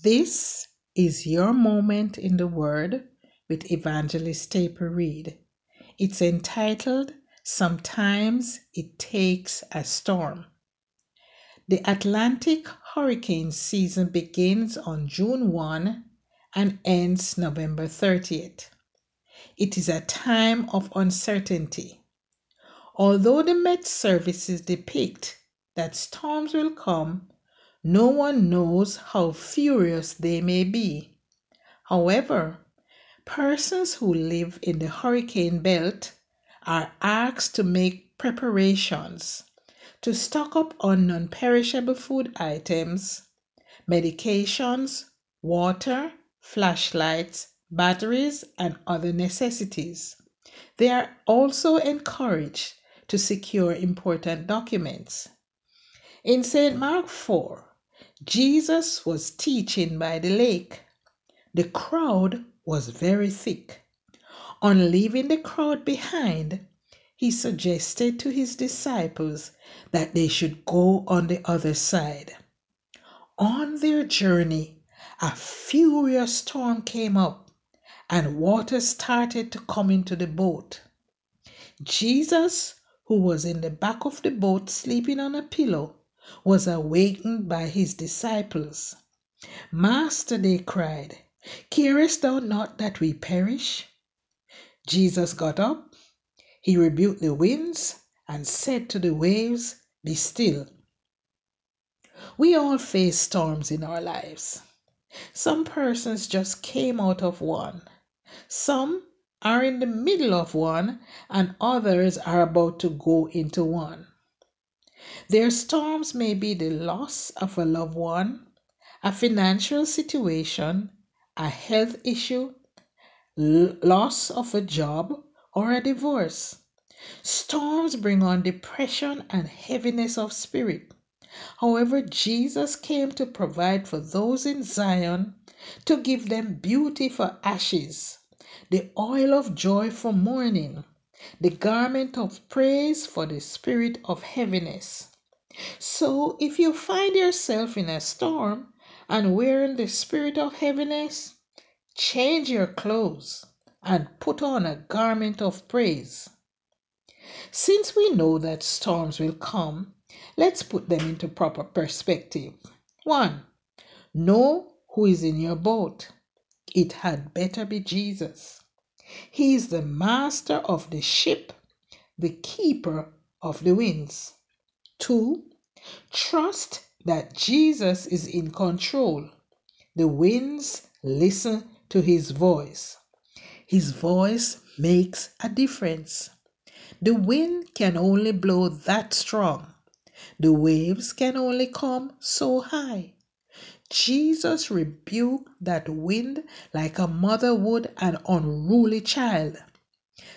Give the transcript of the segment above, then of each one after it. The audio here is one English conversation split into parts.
This is your moment in the Word with Evangelist Taper Reed. It's entitled Sometimes It Takes a Storm. The Atlantic hurricane season begins on June 1 and ends November 30th. It is a time of uncertainty. Although the Met services depict that storms will come, no one knows how furious they may be. However, persons who live in the hurricane belt are asked to make preparations to stock up on non perishable food items, medications, water, flashlights, batteries, and other necessities. They are also encouraged to secure important documents. In St. Mark 4, Jesus was teaching by the lake. The crowd was very thick. On leaving the crowd behind, he suggested to his disciples that they should go on the other side. On their journey, a furious storm came up and water started to come into the boat. Jesus, who was in the back of the boat sleeping on a pillow, was awakened by his disciples. Master, they cried, carest thou not that we perish? Jesus got up, he rebuked the winds, and said to the waves, Be still. We all face storms in our lives. Some persons just came out of one. Some are in the middle of one, and others are about to go into one. Their storms may be the loss of a loved one, a financial situation, a health issue, loss of a job, or a divorce. Storms bring on depression and heaviness of spirit. However, Jesus came to provide for those in Zion, to give them beauty for ashes, the oil of joy for mourning, the garment of praise for the spirit of heaviness. So, if you find yourself in a storm and wearing the spirit of heaviness, change your clothes and put on a garment of praise. Since we know that storms will come, let's put them into proper perspective. One, know who is in your boat. It had better be Jesus. He is the master of the ship, the keeper of the winds. Two, trust that Jesus is in control. The winds listen to his voice. His voice makes a difference. The wind can only blow that strong. The waves can only come so high. Jesus rebuked that wind like a mother would an unruly child.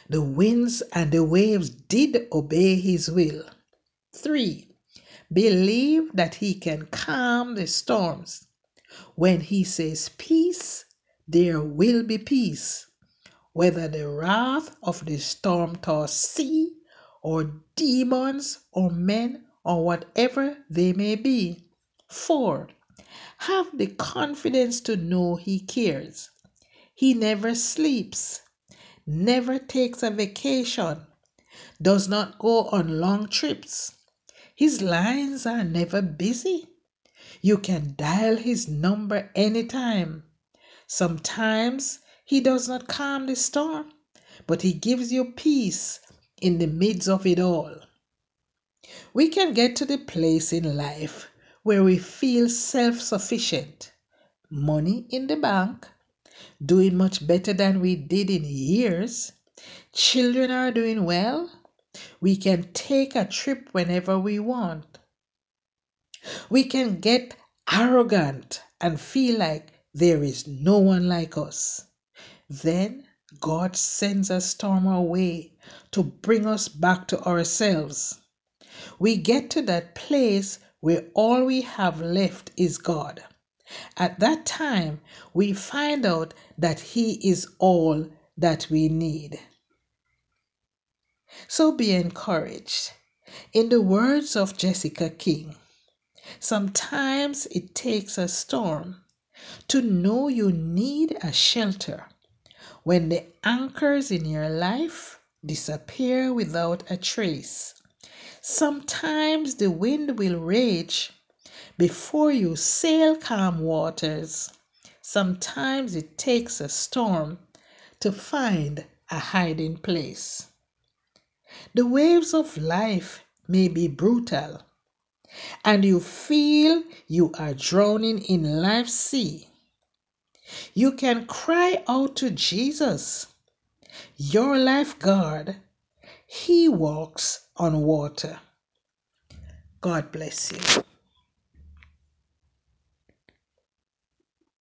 The winds and the waves did obey his will. 3. Believe that he can calm the storms. When he says peace, there will be peace. Whether the wrath of the storm tossed sea, or demons, or men, or whatever they may be. 4. Have the confidence to know He cares. He never sleeps, never takes a vacation, does not go on long trips. His lines are never busy. You can dial his number anytime. Sometimes he does not calm the storm, but he gives you peace in the midst of it all. We can get to the place in life where we feel self sufficient, money in the bank, doing much better than we did in years, children are doing well, we can take a trip whenever we want. We can get arrogant and feel like there is no one like us. Then God sends a storm our way to bring us back to ourselves. We get to that place where all we have left is God. At that time, we find out that He is all that we need. So be encouraged. In the words of Jessica King, sometimes it takes a storm to know you need a shelter when the anchors in your life disappear without a trace. Sometimes the wind will rage before you sail calm waters. Sometimes it takes a storm to find a hiding place. The waves of life may be brutal, and you feel you are drowning in life's sea. You can cry out to Jesus, your lifeguard. He walks on water. God bless you.